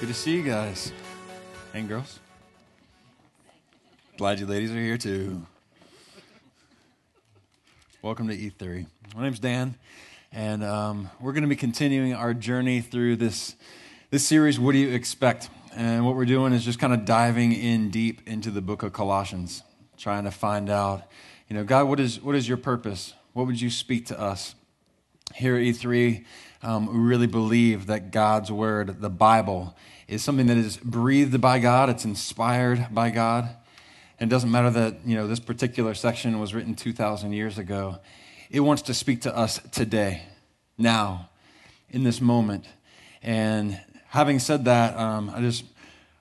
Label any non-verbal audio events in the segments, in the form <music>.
Good to see you guys and girls. Glad you ladies are here too. Welcome to E3. My name's Dan, and um, we're going to be continuing our journey through this this series. What do you expect? And what we're doing is just kind of diving in deep into the book of Colossians, trying to find out, you know, God, what is what is your purpose? What would you speak to us? Here at E3, um, we really believe that God's word, the Bible, is something that is breathed by God. It's inspired by God. And it doesn't matter that, you know, this particular section was written 2,000 years ago. It wants to speak to us today, now, in this moment. And having said that, um, I just,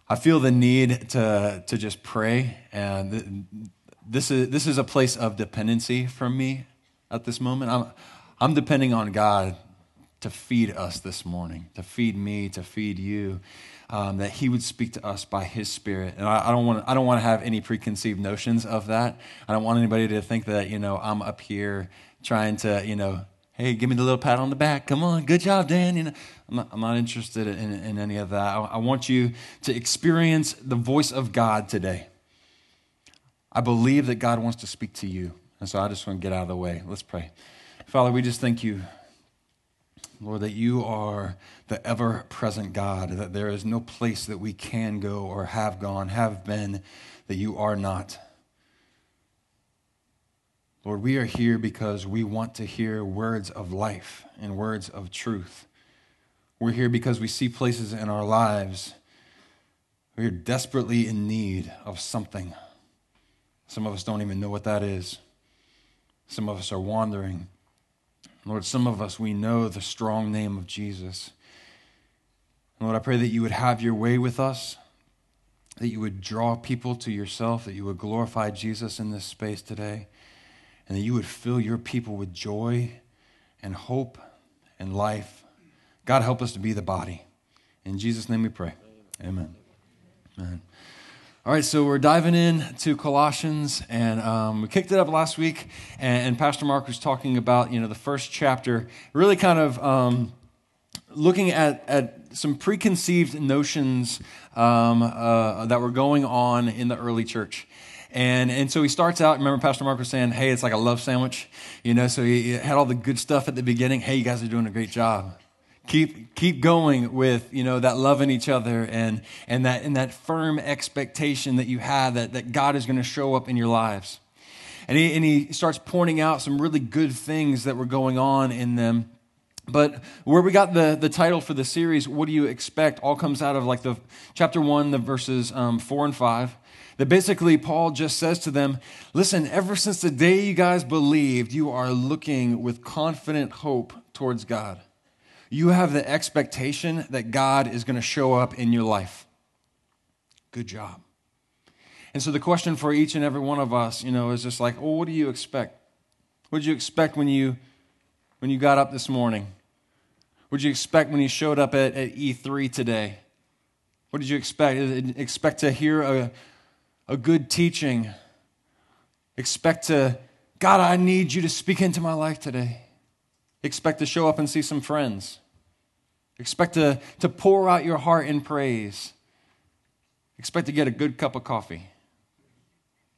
I feel the need to, to just pray. And this is, this is a place of dependency from me at this moment. I'm, I'm depending on God to feed us this morning, to feed me, to feed you um, that He would speak to us by His Spirit. And I, I don't want I don't want to have any preconceived notions of that. I don't want anybody to think that you know I'm up here trying to you know hey give me the little pat on the back. Come on, good job, Dan. You know I'm not, I'm not interested in, in any of that. I, I want you to experience the voice of God today. I believe that God wants to speak to you. And so I just want to get out of the way. Let's pray. Father, we just thank you Lord, that you are the ever present God, that there is no place that we can go or have gone, have been, that you are not. Lord, we are here because we want to hear words of life and words of truth. We're here because we see places in our lives we are desperately in need of something. Some of us don't even know what that is. Some of us are wandering. Lord, some of us, we know the strong name of Jesus. Lord, I pray that you would have your way with us, that you would draw people to yourself, that you would glorify Jesus in this space today, and that you would fill your people with joy and hope and life. God, help us to be the body. In Jesus' name we pray. Amen. Amen. All right, so we're diving in to Colossians, and um, we kicked it up last week, and, and, Pastor Mark was talking about you know the first chapter, really kind of um, looking at at some preconceived notions um, uh, that were going on in the early church. And, and so he starts out, remember Pastor Mark was saying, hey, it's like a love sandwich, you know, so he had all the good stuff at the beginning. Hey, you guys are doing a great job keep keep going with you know that loving each other and and that and that firm expectation that you have that, that God is going to show up in your lives. And he, and he starts pointing out some really good things that were going on in them. But where we got the, the title for the series, What Do You Expect, all comes out of like the chapter one, the verses um, four and five. That basically Paul just says to them, Listen, ever since the day you guys believed, you are looking with confident hope towards God you have the expectation that God is going to show up in your life. Good job. And so the question for each and every one of us, you know, is just like, well, what do you expect? What did you expect when you when you got up this morning? What did you expect when you showed up at, at E3 today? What did you expect? Expect to hear a, a good teaching. Expect to, God, I need you to speak into my life today. Expect to show up and see some friends. Expect to, to pour out your heart in praise. Expect to get a good cup of coffee.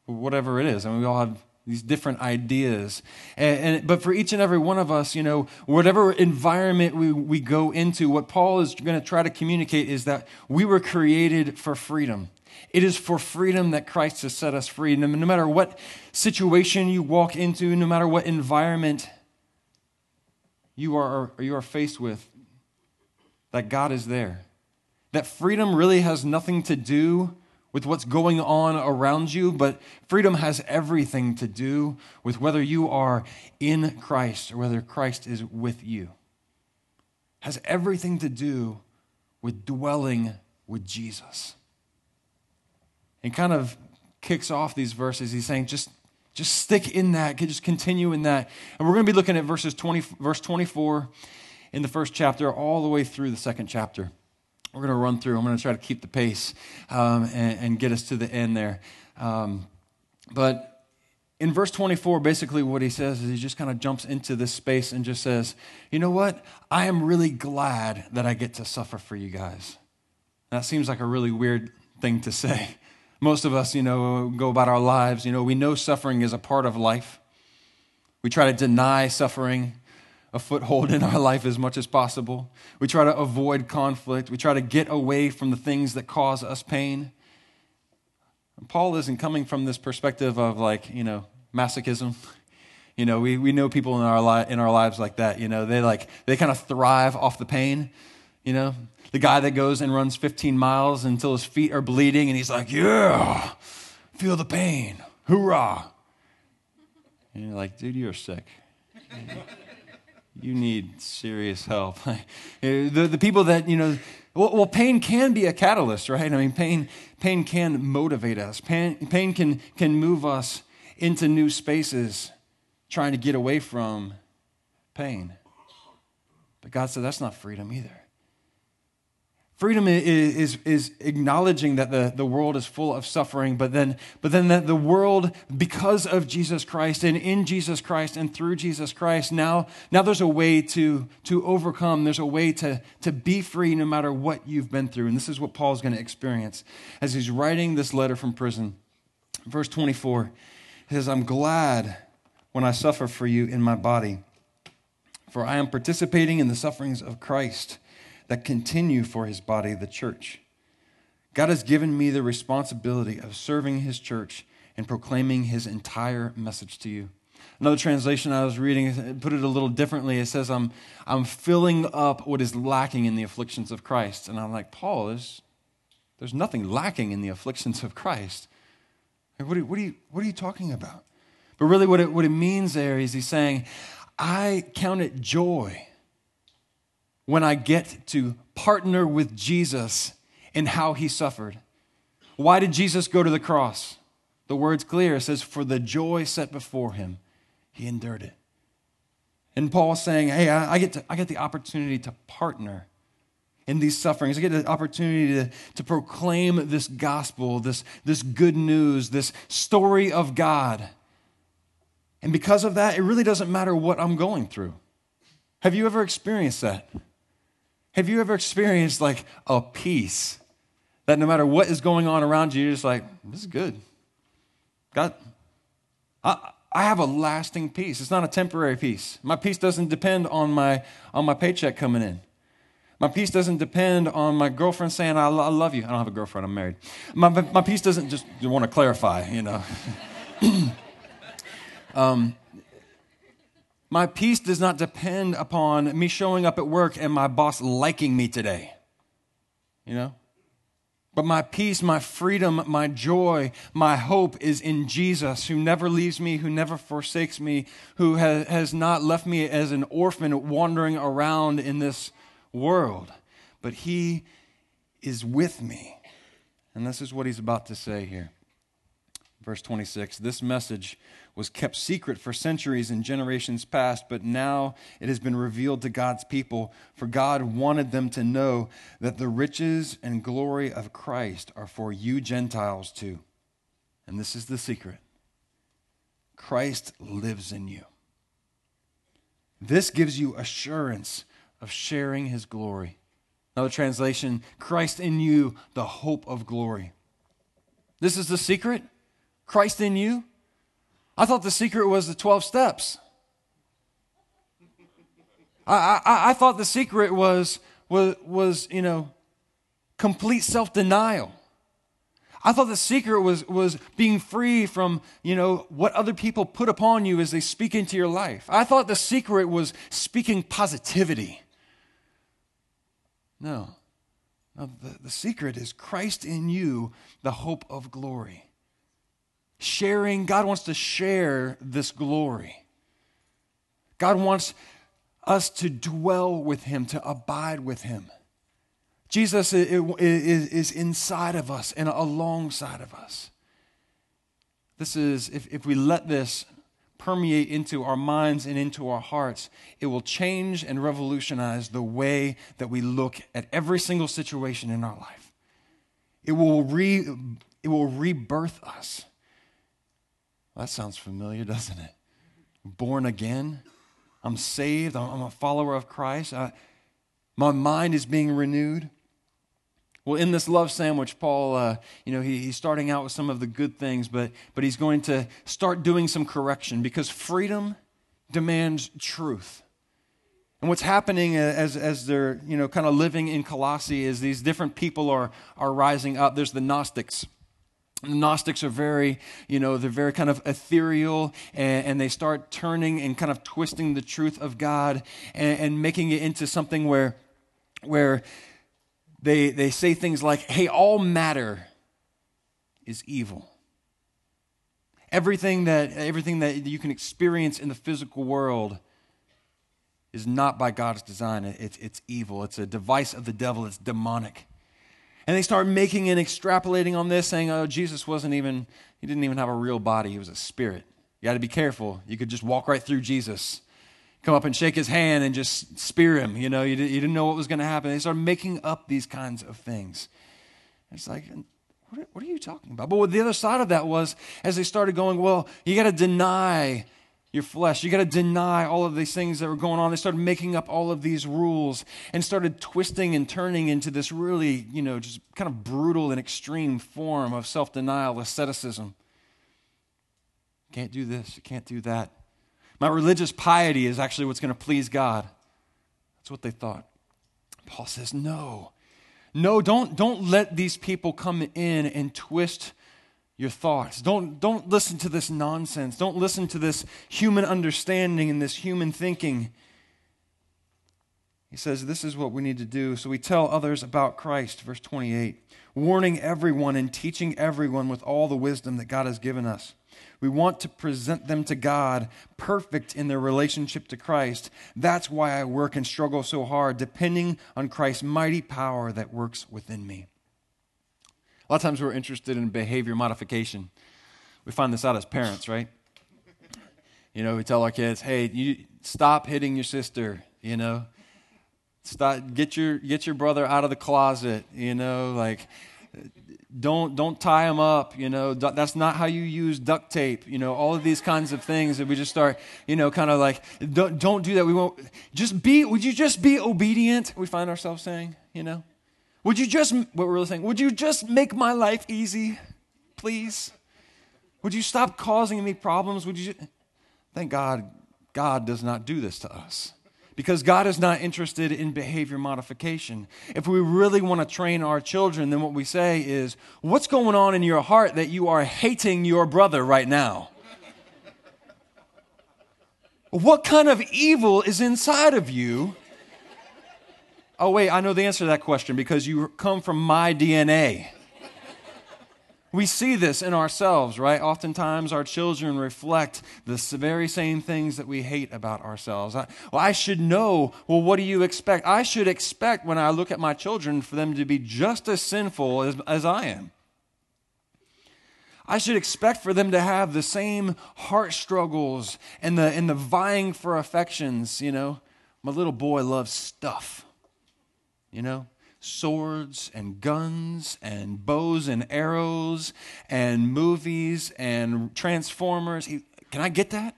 Whatever it is. I mean, we all have these different ideas. And, and, but for each and every one of us, you know, whatever environment we, we go into, what Paul is going to try to communicate is that we were created for freedom. It is for freedom that Christ has set us free. No, no matter what situation you walk into, no matter what environment you are, you are faced with, that God is there. That freedom really has nothing to do with what's going on around you, but freedom has everything to do with whether you are in Christ or whether Christ is with you. Has everything to do with dwelling with Jesus. And kind of kicks off these verses. He's saying, just just stick in that, just continue in that. And we're going to be looking at verses 20, verse 24 in the first chapter all the way through the second chapter. We're going to run through. I'm going to try to keep the pace um, and, and, get us to the end there. Um, but in verse 24, basically what he says is he just kind of jumps into this space and just says, You know what? I am really glad that I get to suffer for you guys. That seems like a really weird thing to say. Most of us, you know, go about our lives, you know, we know suffering is a part of life. We try to deny suffering a foothold in our life as much as possible. We try to avoid conflict. We try to get away from the things that cause us pain. Paul isn't coming from this perspective of like, you know, masochism. <laughs> You know, we, we know people in our, li- in our lives like that. You know, they like, they kind of thrive off the pain. You know, the guy that goes and runs 15 miles until his feet are bleeding and he's like, yeah, feel the pain. Hoorah. And you're like, dude, you're sick. you need serious help. <laughs> the, the people that, you know, well, well, pain can be a catalyst, right? I mean, pain, pain can motivate us. Pain, pain can, can move us into new spaces trying to get away from pain. But God said that's not freedom either. Freedom is, is, is, acknowledging that the, the world is full of suffering, but then, but then that the world, because of Jesus Christ and in Jesus Christ and through Jesus Christ, now, now there's a way to, to overcome. There's a way to, to be free no matter what you've been through. And this is what Paul's going to experience as he's writing this letter from prison. Verse 24 he says, I'm glad when I suffer for you in my body, for I am participating in the sufferings of Christ that continue for his body, the church. God has given me the responsibility of serving his church and proclaiming his entire message to you. Another translation I was reading put it a little differently. It says, I'm, I'm filling up what is lacking in the afflictions of Christ. And I'm like, Paul, there's, there's nothing lacking in the afflictions of Christ. What are, what, are you, what are you talking about? But really, what it, what it means there is he's saying, I count it joy when I get to partner with Jesus in how he suffered. Why did Jesus go to the cross? The word's clear. It says, For the joy set before him, he endured it. And Paul's saying, Hey, I, get, to, I get the opportunity to partner in these sufferings. I get the opportunity to, to proclaim this gospel, this, this good news, this story of God. And because of that, it really doesn't matter what I'm going through. Have you ever experienced that? Have you ever experienced like a peace that no matter what is going on around you, you're just like, this is good. God, I, I have a lasting peace. It's not a temporary peace. My peace doesn't depend on my, on my paycheck coming in. My peace doesn't depend on my girlfriend saying, I, I love you. I don't have a girlfriend, I'm married. My, my peace doesn't just want to clarify, you know. <clears throat> um, my peace does not depend upon me showing up at work and my boss liking me today. You know? But my peace, my freedom, my joy, my hope is in Jesus, who never leaves me, who never forsakes me, who has, not left me as an orphan wandering around in this world. But He is with me. And this is what He's about to say here. Verse 26 This message was kept secret for centuries and generations past, but now it has been revealed to God's people, for God wanted them to know that the riches and glory of Christ are for you Gentiles too. And this is the secret Christ lives in you. This gives you assurance of sharing his glory. Another translation Christ in you, the hope of glory. This is the secret Christ in you I thought the secret was the 12 steps. I, I, I thought the secret was, was, was, you know, complete self denial. I thought the secret was, was being free from, you know, what other people put upon you as they speak into your life. I thought the secret was speaking positivity. No. no the, the secret is Christ in you, the hope of glory sharing, God wants to share this glory. God wants us to dwell with Him, to abide with Him. Jesus is inside of us and alongside of us. This is, if, we let this permeate into our minds and into our hearts, it will change and revolutionize the way that we look at every single situation in our life. It will, re, it will rebirth us. That sounds familiar, doesn't it? Born again. I'm saved. I'm a follower of Christ. I, my mind is being renewed. Well, in this love sandwich, Paul, uh, you know, he, he's starting out with some of the good things, but, but he's going to start doing some correction because freedom demands truth. And what's happening as, as they're, you know, kind of living in Colossae is these different people are, are rising up. There's the Gnostics. Gnostics are very, you know, they're very kind of ethereal and, and they start turning and kind of twisting the truth of God and, and making it into something where, where they, they say things like, hey, all matter is evil. Everything that, everything that you can experience in the physical world is not by God's design. It's, it's evil. It's a device of the devil. It's demonic. And they start making and extrapolating on this, saying, oh, Jesus wasn't even, he didn't even have a real body. He was a spirit. You got to be careful. You could just walk right through Jesus come up and shake his hand and just spear him. You know, you, did, you didn't know what was going to happen. They started making up these kinds of things. It's like, what are, what are you talking about? But what the other side of that was, as they started going, well, you got to deny your flesh. You got to deny all of these things that were going on. They started making up all of these rules and started twisting and turning into this really, you know, just kind of brutal and extreme form of self denial, asceticism. Can't do this, you can't do that. My religious piety is actually what's going to please God. That's what they thought. Paul says, no. No, don't, don't let these people come in and twist your thoughts. Don't, don't listen to this nonsense. Don't listen to this human understanding and this human thinking. He says, This is what we need to do. So we tell others about Christ, verse 28, warning everyone and teaching everyone with all the wisdom that God has given us. We want to present them to God perfect in their relationship to Christ. That's why I work and struggle so hard, depending on Christ's mighty power that works within me. A lot of times we're interested in behavior modification. We find this out as parents, right? You know, we tell our kids, hey, you stop hitting your sister, you know. Stop, get your get your brother out of the closet, you know, like don't don't tie them up you know that's not how you use duct tape you know all of these kinds of things that we just start you know kind of like don't, don't do that we won't just be would you just be obedient we find ourselves saying you know would you just what we're saying would you just make my life easy please would you stop causing me problems would you just, thank god god does not do this to us because God is not interested in behavior modification. If we really want to train our children, then what we say is, What's going on in your heart that you are hating your brother right now? what kind of evil is inside of you? Oh, wait, I know the answer to that question because you come from my DNA. We see this in ourselves, right? Oftentimes, our children reflect the very same things that we hate about ourselves. I, well, I should know. Well, what do you expect? I should expect when I look at my children for them to be just as sinful as, as I am. I should expect for them to have the same heart struggles and the, and the vying for affections. You know, my little boy loves stuff. You know, swords and guns and bows and arrows and movies and transformers. He, can I get that?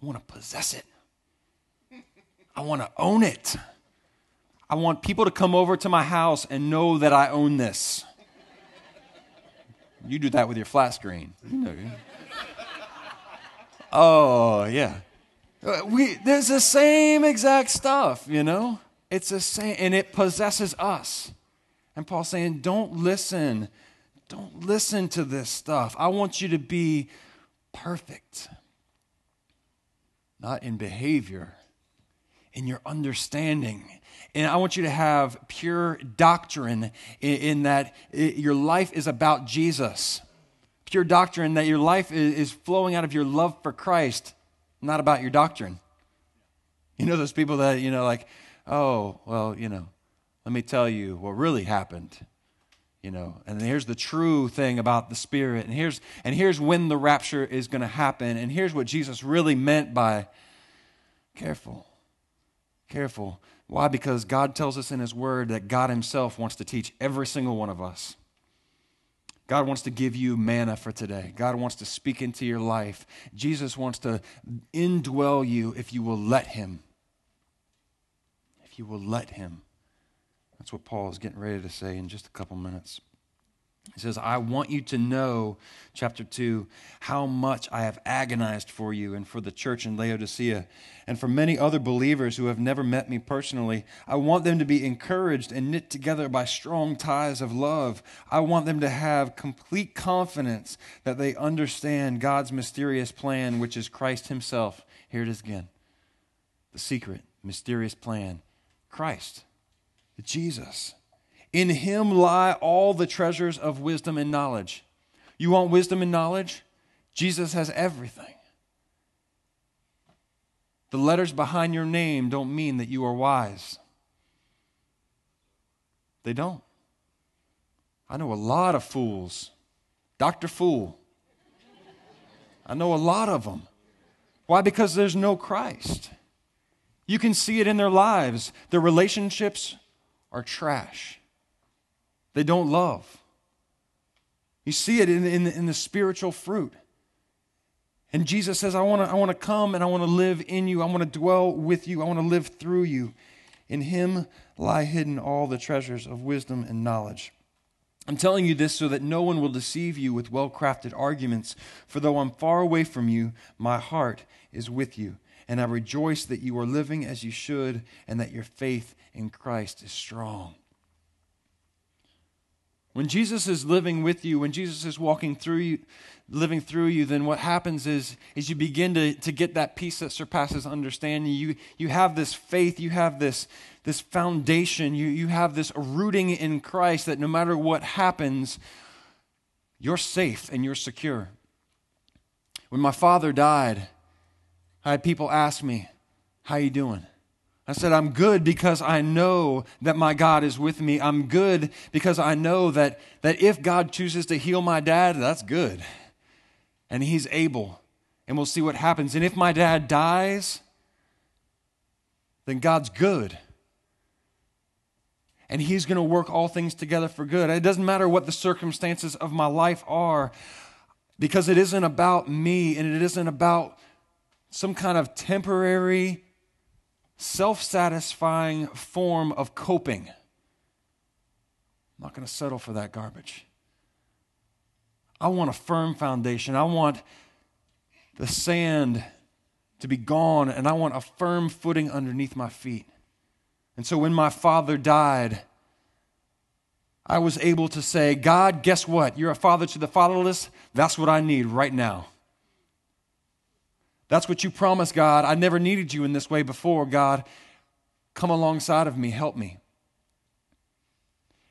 I want to possess it. I want to own it. I want people to come over to my house and know that I own this. You do that with your flat screen. oh, yeah. Uh, we, there's the same exact stuff, you know? It's the same, and it possesses us. And Paul's saying, don't listen. Don't listen to this stuff. I want you to be perfect, not in behavior, in your understanding. And I want you to have pure doctrine in, in that it, your life is about Jesus. Pure doctrine that your life is, is flowing out of your love for Christ, not about your doctrine. You know those people that, you know, like, oh, well, you know, let me tell you what really happened. You know, and here's the true thing about the Spirit, and here's and here's when the rapture is going to happen, and here's what Jesus really meant by careful, careful. Why? Because God tells us in His Word that God Himself wants to teach every single one of us. God wants to give you manna for today. God wants to speak into your life. Jesus wants to indwell you if you will let Him you will let Him. That's what Paul is getting ready to say in just a couple minutes. He says, I want you to know, chapter 2, how much I have agonized for you and for the church in Laodicea and for many other believers who have never met me personally. I want them to be encouraged and knit together by strong ties of love. I want them to have complete confidence that they understand God's mysterious plan, which is Christ Himself. Here it is again the secret, mysterious plan Christ, Jesus. In him lie all the treasures of wisdom and knowledge. You want wisdom and knowledge? Jesus has everything. The letters behind your name don't mean that you are wise. They don't. I know a lot of fools. Dr. Fool. I know a lot of them. Why? Because there's no Christ. You can see it in their lives. Their relationships are trash. They don't love. You see it in, in, in the spiritual fruit. And Jesus says, I want to I wanna come and I want to live in you. I want to dwell with you. I want to live through you. In him lie hidden all the treasures of wisdom and knowledge. I'm telling you this so that no one will deceive you with well crafted arguments. For though I'm far away from you, my heart is with you. And I rejoice that you are living as you should and that your faith in Christ is strong. When Jesus is living with you, when Jesus is walking through you, living through you, then what happens is, is you begin to, to get that peace that surpasses understanding. You, you have this faith, you have this, this foundation, you, you have this rooting in Christ that no matter what happens, you're safe and you're secure. When my father died, I had people ask me, How you doing? I said, I'm good because I know that my God is with me. I'm good because I know that, that if God chooses to heal my dad, that's good. And he's able. And we'll see what happens. And if my dad dies, then God's good. And he's going to work all things together for good. It doesn't matter what the circumstances of my life are, because it isn't about me and it isn't about some kind of temporary self satisfying form of coping. I'm not going to settle for that garbage. I want a firm foundation. I want the sand to be gone, and I want a firm footing underneath my feet. And so when my father died, I was able to say, God, guess what? You're a father to the fatherless. That's what I need right now. That's what you promised, God. I never needed you in this way before, God. Come alongside of me, help me.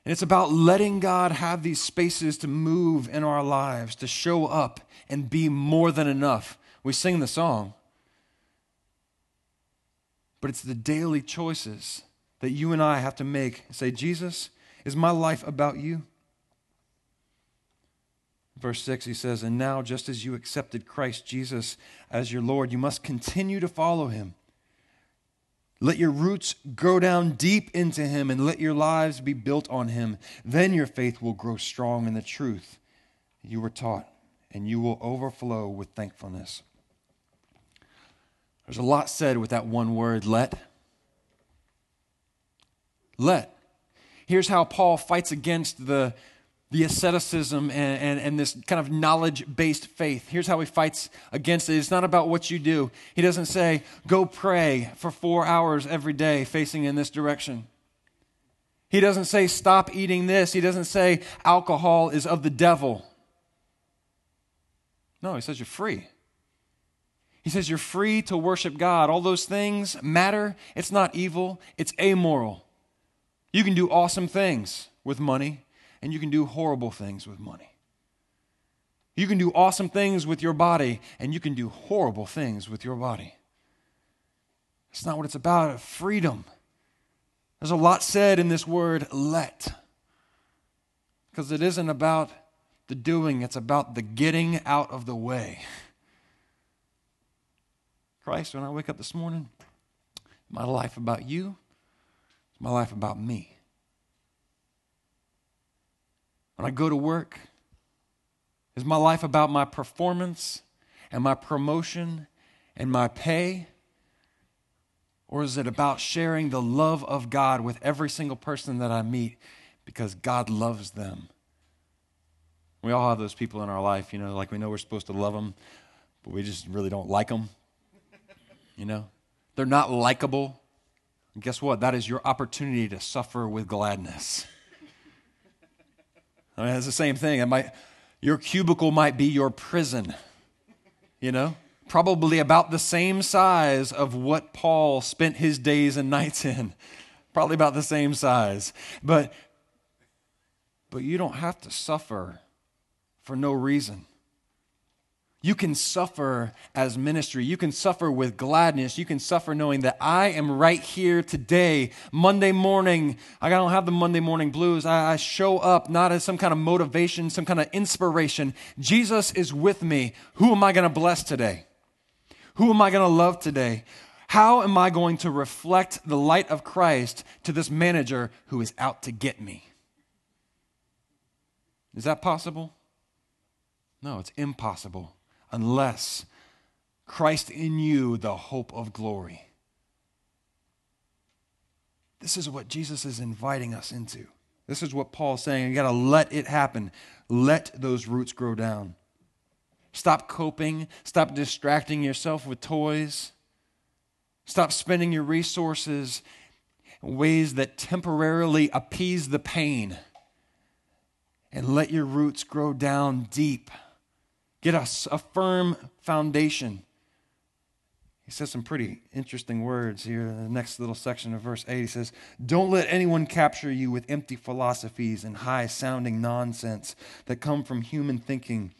And it's about letting God have these spaces to move in our lives, to show up and be more than enough. We sing the song, but it's the daily choices that you and I have to make. Say, Jesus, is my life about you? Verse 6, he says, And now, just as you accepted Christ Jesus as your Lord, you must continue to follow him. Let your roots grow down deep into him and let your lives be built on him. Then your faith will grow strong in the truth you were taught, and you will overflow with thankfulness. There's a lot said with that one word, let. Let. Here's how Paul fights against the the asceticism and, and, and this kind of knowledge based faith. Here's how he fights against it it's not about what you do. He doesn't say, go pray for four hours every day facing in this direction. He doesn't say, stop eating this. He doesn't say, alcohol is of the devil. No, he says, you're free. He says, you're free to worship God. All those things matter. It's not evil, it's amoral. You can do awesome things with money and you can do horrible things with money. You can do awesome things with your body, and you can do horrible things with your body. It's not what it's about. Freedom. There's a lot said in this word, let. Because it isn't about the doing, it's about the getting out of the way. Christ, when I wake up this morning, my life about you, my life about me. When I go to work, is my life about my performance and my promotion and my pay? Or is it about sharing the love of God with every single person that I meet because God loves them? We all have those people in our life, you know, like we know we're supposed to love them, but we just really don't like them. You know, they're not likable. And guess what? That is your opportunity to suffer with gladness. I mean, it's the same thing. It might, your cubicle might be your prison, you know? Probably about the same size of what Paul spent his days and nights <laughs> in. Probably about the same size. But, but you don't have to suffer for no reason. You can suffer as ministry. You can suffer with gladness. You can suffer knowing that I am right here today, Monday morning. I don't have the Monday morning blues. I, show up not as some kind of motivation, some kind of inspiration. Jesus is with me. Who am I going to bless today? Who am I going to love today? How am I going to reflect the light of Christ to this manager who is out to get me? Is that possible? No, it's impossible unless Christ in you, the hope of glory. This is what Jesus is inviting us into. This is what Paul's saying. You got to let it happen. Let those roots grow down. Stop coping. Stop distracting yourself with toys. Stop spending your resources in ways that temporarily appease the pain. And let your roots grow down deep Get us a firm foundation. He says some pretty interesting words here in the next little section of verse 8. He says, Don't let anyone capture you with empty philosophies and high sounding nonsense that come from human thinking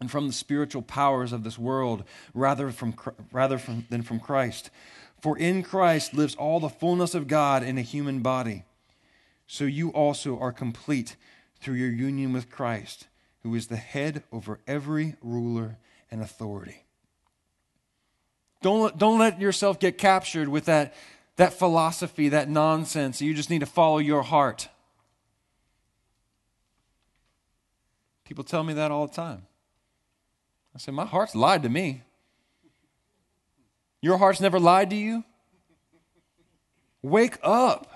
and from the spiritual powers of this world rather, from, rather from, than from Christ. For in Christ lives all the fullness of God in a human body. So you also are complete through your union with Christ who is the head over every ruler and authority. Don't, don't let yourself get captured with that, that philosophy, that nonsense. You just need to follow your heart. People tell me that all the time. I say, My heart's lied to me. Your heart's never lied to you? Wake up.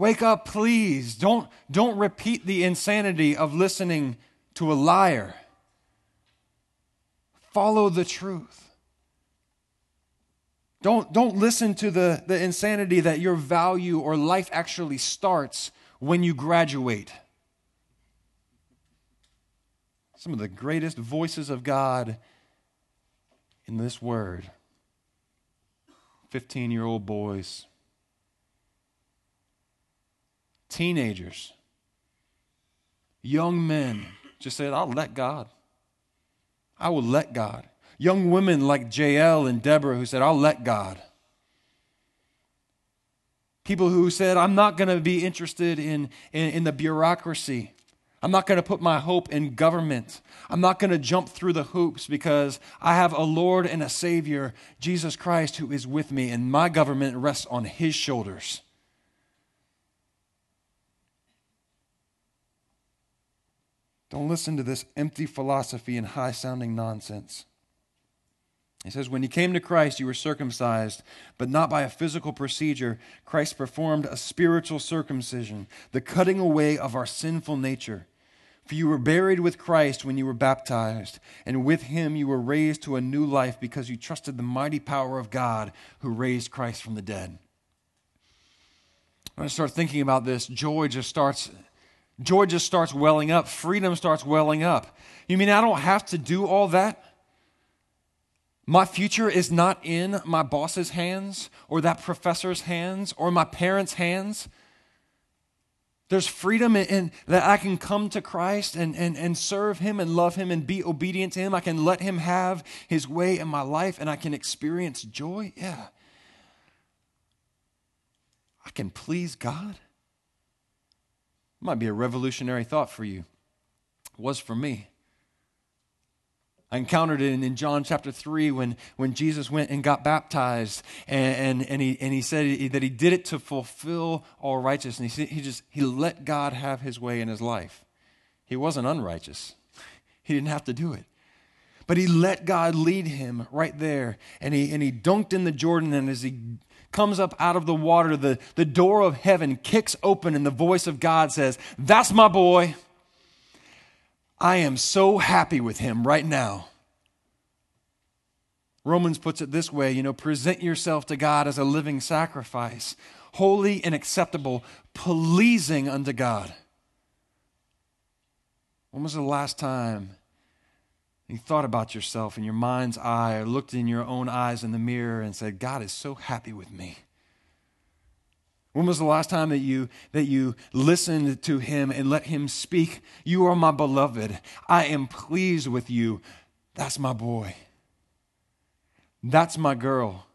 Wake up, please. Don't, don't repeat the insanity of listening to a liar. Follow the truth. Don't, don't listen to the, the insanity that your value or life actually starts when you graduate. Some of the greatest voices of God in this word 15 year old boys teenagers, young men just said, I'll let God. I will let God. Young women like Jael and Deborah who said, I'll let God. People who said, I'm not going to be interested in, in, in the bureaucracy. I'm not going to put my hope in government. I'm not going to jump through the hoops because I have a Lord and a Savior, Jesus Christ, who is with me, and my government rests on His shoulders. Don't listen to this empty philosophy and high sounding nonsense. He says, When you came to Christ, you were circumcised, but not by a physical procedure. Christ performed a spiritual circumcision, the cutting away of our sinful nature. For you were buried with Christ when you were baptized, and with him you were raised to a new life because you trusted the mighty power of God who raised Christ from the dead. When I start thinking about this, joy just starts Joy just starts welling up, freedom starts welling up. You mean I don't have to do all that? My future is not in my boss's hands or that professor's hands or my parents' hands. There's freedom in, in, that I can come to Christ and, and, and serve Him and love Him and be obedient to Him. I can let Him have His way in my life and I can experience joy. Yeah. I can please God. Might be a revolutionary thought for you. It was for me. I encountered it in, in, John chapter 3 when, when Jesus went and got baptized and, and, and, he, and he said that he did it to fulfill all righteousness. He, he just he let God have his way in his life. He wasn't unrighteous. He didn't have to do it. But he let God lead him right there. And he, and he dunked in the Jordan. And as he comes up out of the water, the, the door of heaven kicks open, and the voice of God says, That's my boy. I am so happy with him right now. Romans puts it this way you know, present yourself to God as a living sacrifice, holy and acceptable, pleasing unto God. When was the last time you thought about yourself in your mind's eye or looked in your own eyes in the mirror and said, God is so happy with me? When was the last time that you that you listened to him and let him speak? You are my beloved. I am pleased with you. That's my boy. That's my girl.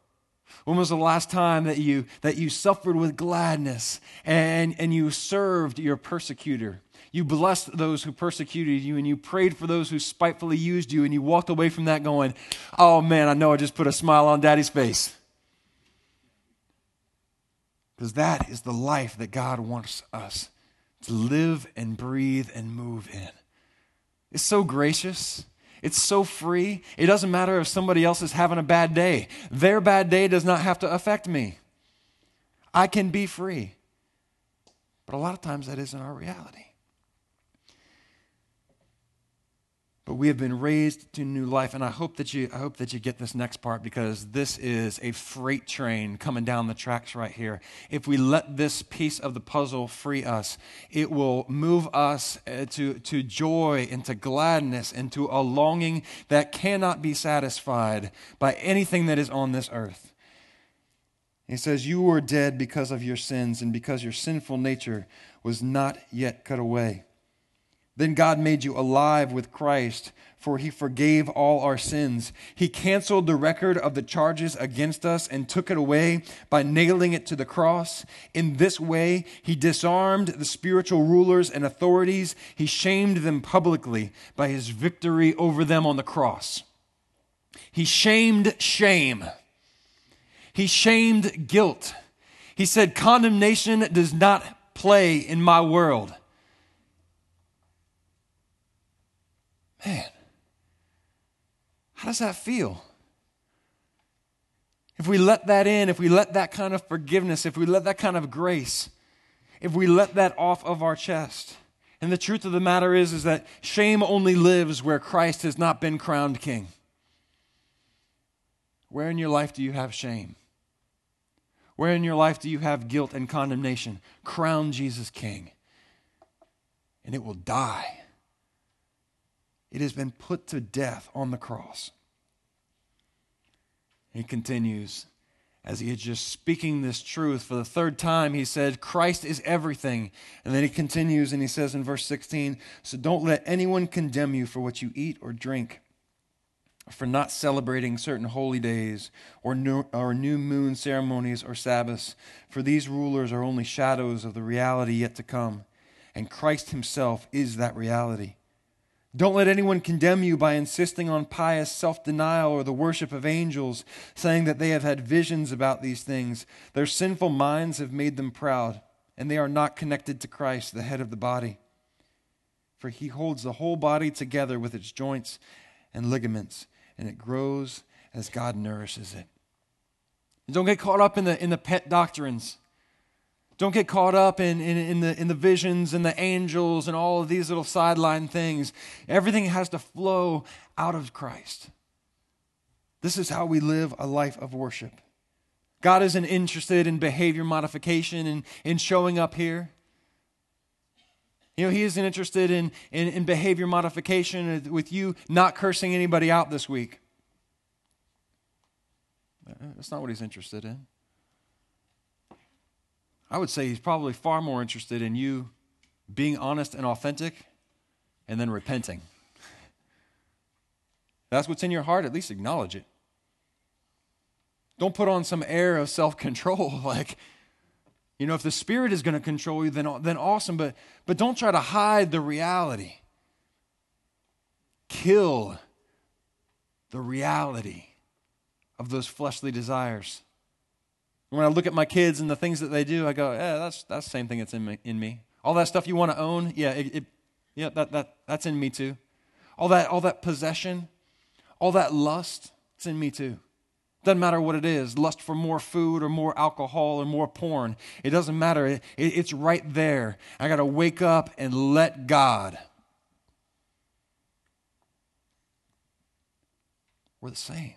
When was the last time that you that you suffered with gladness and, and you served your persecutor? You blessed those who persecuted you and you prayed for those who spitefully used you and you walked away from that going, "Oh man, I know I just put a smile on daddy's face." Because that is the life that God wants us to live and breathe and move in. It's so gracious. It's so free. It doesn't matter if somebody else is having a bad day. Their bad day does not have to affect me. I can be free. But a lot of times that isn't our reality. But we have been raised to new life and i hope that you i hope that you get this next part because this is a freight train coming down the tracks right here. If we let this piece of the puzzle free us it will move us uh, to to joy and to gladness and to a longing that cannot be satisfied by anything that is on this earth. He says you were dead because of your sins and because your sinful nature was not yet cut away then God made you alive with Christ, for he forgave all our sins. He canceled the record of the charges against us and took it away by nailing it to the cross. In this way, he disarmed the spiritual rulers and authorities. He shamed them publicly by his victory over them on the cross. He shamed shame. He shamed guilt. He said, Condemnation does not play in my world. Man, how does that feel? If we let that in, if we let that kind of forgiveness, if we let that kind of grace, if we let that off of our chest. And the truth of the matter is, is that shame only lives where Christ has not been crowned king. Where in your life do you have shame? Where in your life do you have guilt and condemnation? Crown Jesus king, and it will die. It has been put to death on the cross. He continues, as he is just speaking this truth for the third time, he said, Christ is everything. And then he continues and he says in verse 16, So don't let anyone condemn you for what you eat or drink, for not celebrating certain holy days or new, or new moon ceremonies or Sabbaths, for these rulers are only shadows of the reality yet to come. And Christ himself is that reality. Don't let anyone condemn you by insisting on pious self denial or the worship of angels, saying that they have had visions about these things. Their sinful minds have made them proud, and they are not connected to Christ, the head of the body. For he holds the whole body together with its joints and ligaments, and it grows as God nourishes it. Don't get caught up in the, in the pet doctrines. Don't get caught up in, in, in, the, in the visions and the angels and all of these little sideline things. Everything has to flow out of Christ. This is how we live a life of worship. God isn't interested in behavior modification and in showing up here. You know, He isn't interested in, in, in behavior modification with you not cursing anybody out this week. That's not what He's interested in. I would say he's probably far more interested in you being honest and authentic and then repenting. That's what's in your heart, at least acknowledge it. Don't put on some air of self control. <laughs> like, you know, if the Spirit is going to control you, then, then awesome, but, but don't try to hide the reality. Kill the reality of those fleshly desires. When I look at my kids and the things that they do, I go, yeah, that's, that's the same thing that's in me, in me. All that stuff you want to own, yeah, it, it, yeah that, that, that's in me too. All that, all that possession, all that lust, it's in me too. Doesn't matter what it is lust for more food or more alcohol or more porn. It doesn't matter. It, it, it's right there. I got to wake up and let God. We're the same.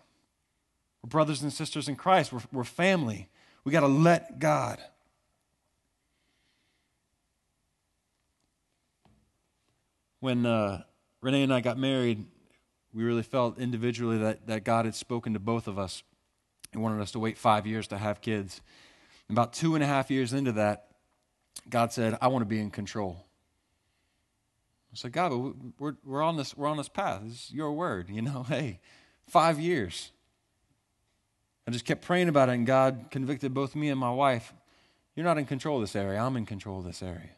We're brothers and sisters in Christ, we're, we're family. We got to let God. When uh, Renee and I got married, we really felt individually that, that God had spoken to both of us. He wanted us to wait five years to have kids. About two and a half years into that, God said, I want to be in control. I said, God, but we're, we're, on this, we're on this path. This is your word. You know, <laughs> hey, five years. I just kept praying about it, and God convicted both me and my wife. You're not in control of this area. I'm in control of this area.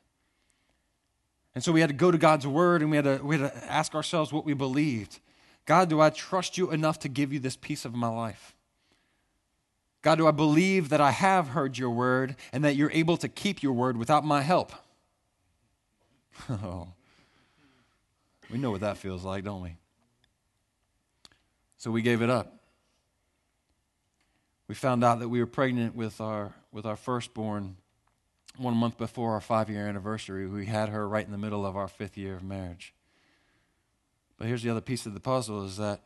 And so we had to go to God's word and we had to, we had to ask ourselves what we believed. God, do I trust you enough to give you this piece of my life? God, do I believe that I have heard your word and that you're able to keep your word without my help? <laughs> Oh, we know what that feels like, don't we? So we gave it up. We found out that we were pregnant with our, with our firstborn one month before our five year anniversary. We had her right in the middle of our fifth year of marriage. But here's the other piece of the puzzle is that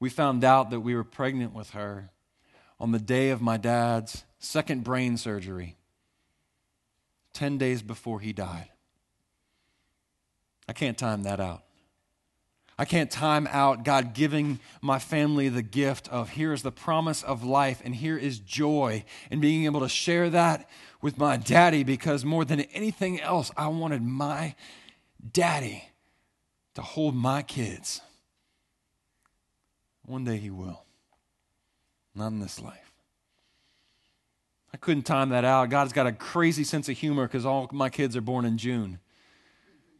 we found out that we were pregnant with her on the day of my dad's second brain surgery, 10 days before he died. I can't time that out. I can't time out God giving my family the gift of here is the promise of life and here is joy and being able to share that with my daddy because more than anything else, I wanted my daddy to hold my kids. One day he will. Not in this life. I couldn't time that out. God's got a crazy sense of humor because all my kids are born in June.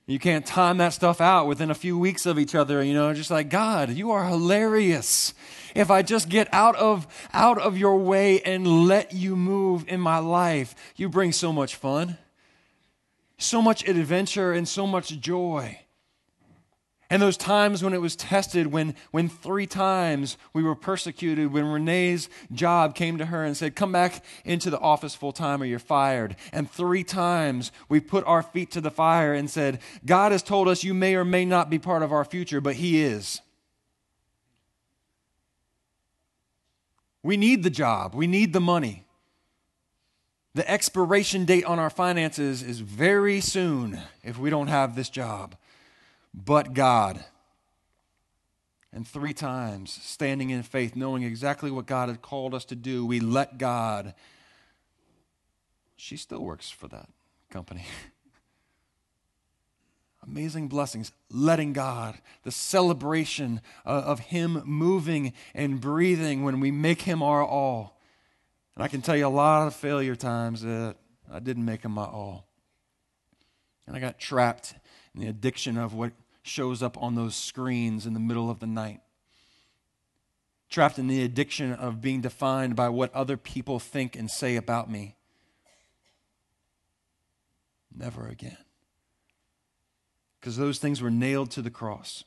You can't time that stuff out within a few weeks of each other, you know, just like, God, you are hilarious. If I just get out of out of your way and let you move in my life, you bring so much fun. So much adventure and so much joy. And those times when it was tested, when, when three times we were persecuted, when Renee's job came to her and said, Come back into the office full time or you're fired. And three times we put our feet to the fire and said, God has told us you may or may not be part of our future, but He is. We need the job, we need the money. The expiration date on our finances is very soon if we don't have this job but God. And three times, standing in faith, knowing exactly what God had called us to do, we let God. She still works for that company. <laughs> Amazing blessings, letting God, the celebration of Him moving and breathing when we make Him our all. And I can tell you a lot of failure times that I didn't make Him my all. And I got trapped in the addiction of what shows up on those screens in the middle of the night. Trapped in the addiction of being defined by what other people think and say about me. Never again. Because those things were nailed to the cross.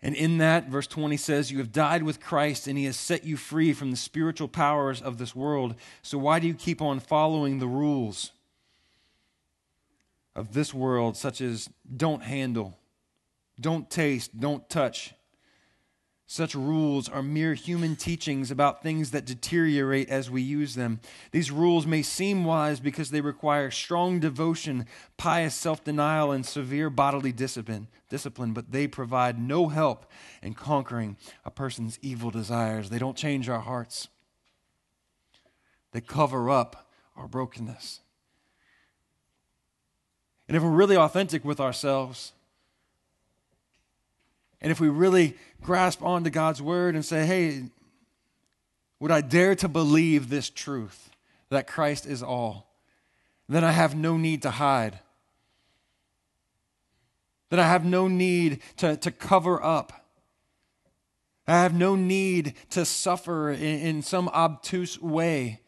And in that, verse 20 says, You have died with Christ, and he has set you free from the spiritual powers of this world. So why do you keep on following the rules? Of this world, such as don't handle, don't taste, don't touch. Such rules are mere human teachings about things that deteriorate as we use them. These rules may seem wise because they require strong devotion, pious self denial, and severe bodily discipline, discipline, but they provide no help in conquering a person's evil desires. They don't change our hearts, they cover up our brokenness. And if we're really authentic with ourselves, and if we really grasp onto God's word and say, hey, would I dare to believe this truth that Christ is all? Then I have no need to hide. Then I have no need to, to cover up. I have no need to suffer in, in some obtuse way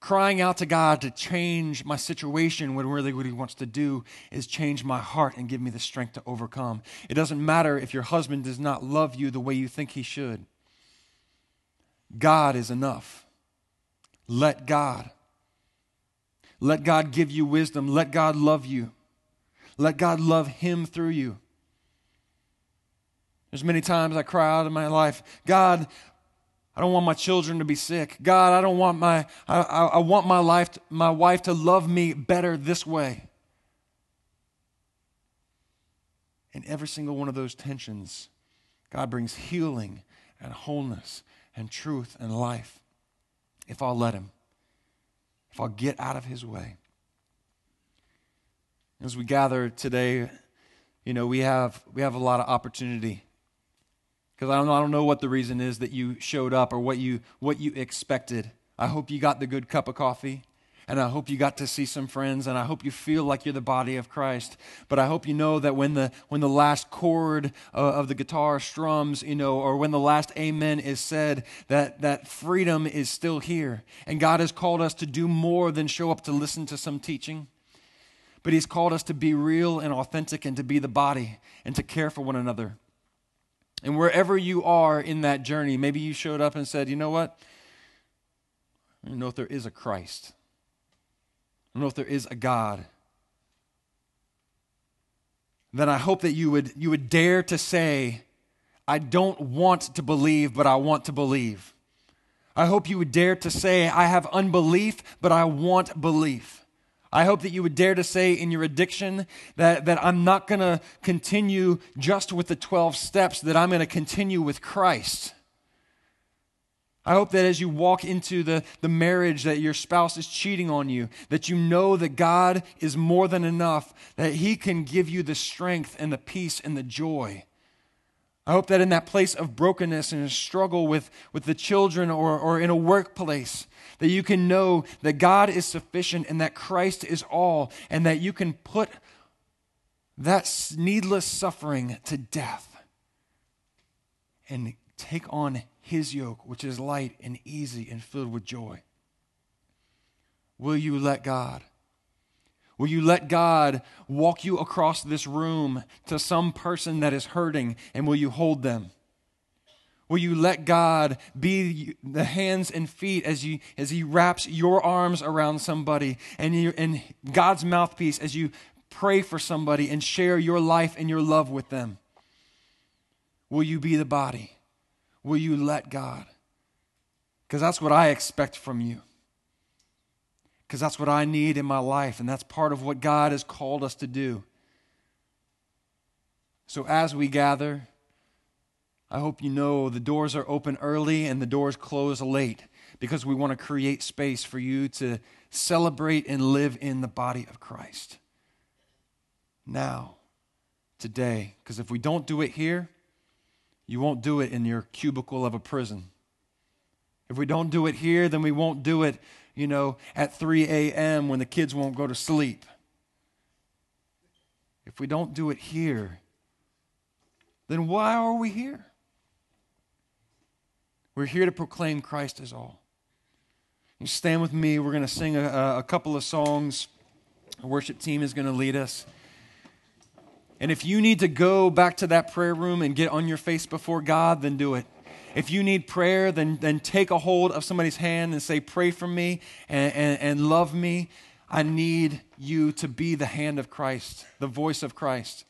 crying out to God to change my situation when really what He wants to do is change my heart and give me the strength to overcome. It doesn't matter if your husband does not love you the way you think he should. God is enough. Let God. Let God give you wisdom. Let God love you. Let God love Him through you. There's many times I cry out in my life, God, I don't want my children to be sick. God, I don't want my, I, I, I want my life, to, my wife to love me better this way. In every single one of those tensions, God brings healing and wholeness and truth and life if I'll let Him, if I'll get out of His way. As we gather today, you know, we have, we have a lot of opportunity because I don't, I don't know what the reason is that you showed up or what you, what you expected. I hope you got the good cup of coffee. And I hope you got to see some friends, and I hope you feel like you're the body of Christ. But I hope you know that when the, when the last chord of, of the guitar strums, you know, or when the last amen is said, that, that freedom is still here. And God has called us to do more than show up to listen to some teaching. But He's called us to be real and authentic and to be the body and to care for one another. And wherever you are in that journey, maybe you showed up and said, you know what? I don't know if there is a Christ. I don't know if there is a God. Then I hope that you would, you would dare to say, I don't want to believe, but I want to believe. I hope you would dare to say, I have unbelief, but I want belief. I hope that you would dare to say in your addiction that, that I'm not going to continue just with the 12 steps, that I'm going to continue with Christ. I hope that as you walk into the, the marriage that your spouse is cheating on you, that you know that God is more than enough, that He can give you the strength and the peace and the joy. I hope that in that place of brokenness and struggle with, with the children or, or in a workplace, that you can know that God is sufficient and that Christ is all, and that you can put that needless suffering to death and take on his yoke, which is light and easy and filled with joy. Will you let God? Will you let God walk you across this room to some person that is hurting and will you hold them? Will you let God be the hands and feet as, you, as He wraps your arms around somebody and, you, and God's mouthpiece as you pray for somebody and share your life and your love with them? Will you be the body? Will you let God? Because that's what I expect from you. Because that's what I need in my life, and that's part of what God has called us to do. So as we gather, I hope you know the doors are open early and the doors close late because we want to create space for you to celebrate and live in the body of Christ. Now, today, because if we don't do it here, you won't do it in your cubicle of a prison. If we don't do it here, then we won't do it, you know, at 3 a.m. when the kids won't go to sleep. If we don't do it here, then why are we here? We're here to proclaim Christ as all. You stand with me. We're going to sing a, a couple of songs. Our worship team is going to lead us. And if you need to go back to that prayer room and get on your face before God, then do it. If you need prayer, then, then take a hold of somebody's hand and say, Pray for me and, and, and love me. I need you to be the hand of Christ, the voice of Christ,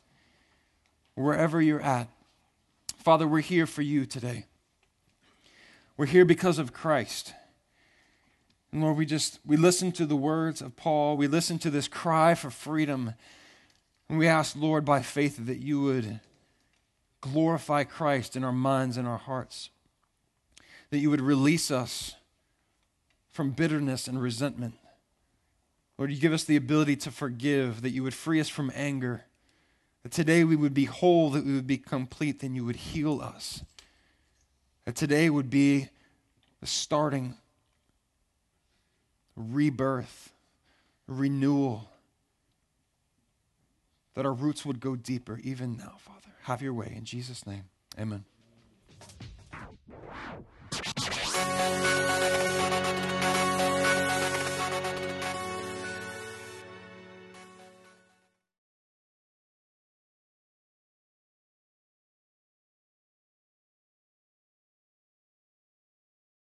wherever you're at. Father, we're here for you today. We're here because of Christ. And Lord, we just we listen to the words of Paul. We listen to this cry for freedom. And we ask, Lord, by faith that you would glorify Christ in our minds and our hearts. That you would release us from bitterness and resentment. Lord, you give us the ability to forgive, that you would free us from anger. That today we would be whole, that we would be complete, then you would heal us. That today would be the starting, rebirth, renewal. That our roots would go deeper even now, Father. Have your way. In Jesus' name, amen.